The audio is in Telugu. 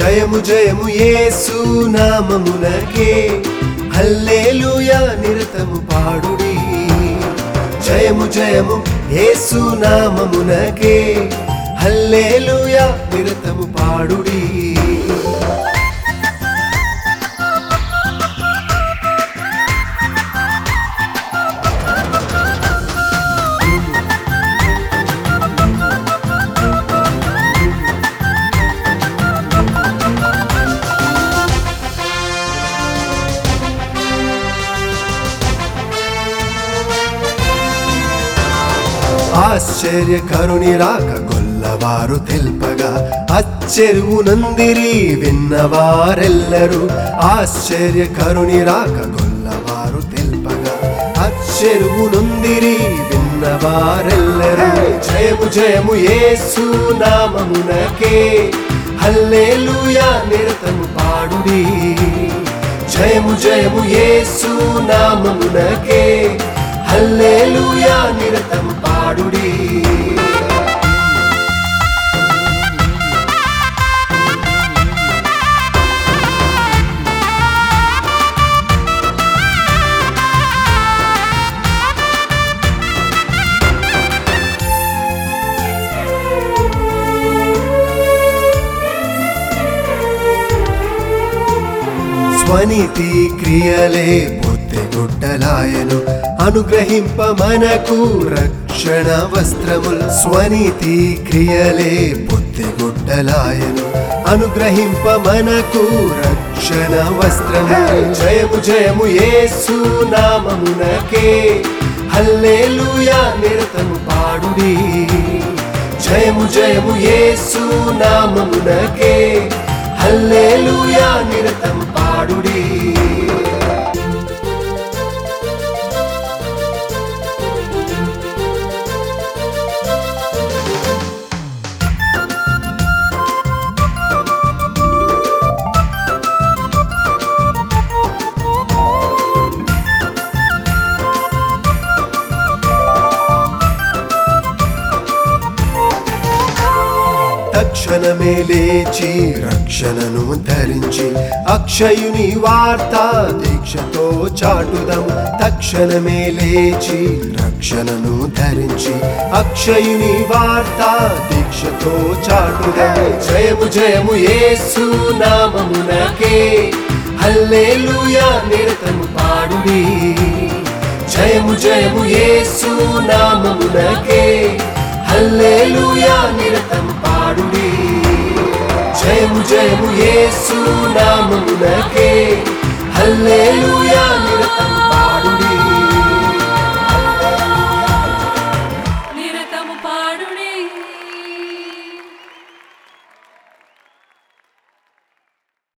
జయము జయము యేసు నామమునకే. హల్లెలూయా నిరతము పాడుడి. జయము జయము యేసు నామమునకే. హల్లెలూయా నిరతము పాడుడి. ఆశ్చర్య కరుణి రాక గొల్లవారు తెల్పగా అచ్చెరువునందిరి విన్నవారెల్లరూ ఆశ్చర్యకరుని రాక గొల్లవారు తెల్పగా అచ్చెరువునందిరి విన్నవారెల్లరూ. జయము జయము యేసు నామమునకే హల్లెలూయా నిరతము పాడుడి. జయము జయము యేసు నామమునకే హల్లెలూయా నిరతం పాడుడి స్వనీతి క్రియలే బుద్ధి గుడ్డలాయను. అనుగ్రహింప మనకు రక్షణ వస్త్రములు. స్వనీతి క్రియలే బుద్ధి గుడ్డలాయను. అనుగ్రహింప మనకు రక్షణ వస్త్రము. జయము జయము యేసు నామమునకే. హల్లెలూయా నిరతము పాడుడి. జయము జయము యేసు నామమునకే. హల్లెలూయా నిరతం పాడుడి. తక్షణమే లేచి రక్షణను ధరించి అక్షయుని వార్త దీక్షతో చాటుదము తక్షణమే లేచి రక్షణను ధరించి అక్షయుని వార్త దీక్షతో చాటుదము జయము జయము యేసు నామమునకే. హల్లెలూయా నిరతము పాడుడి. జయము జయము యేసు నామమునకే. హల్లెలూయా నిరతం పాడుడి జయము యేసు నామమునకే హల్లెలూయా నిరతం పాడుడి నిరతము పాడుడి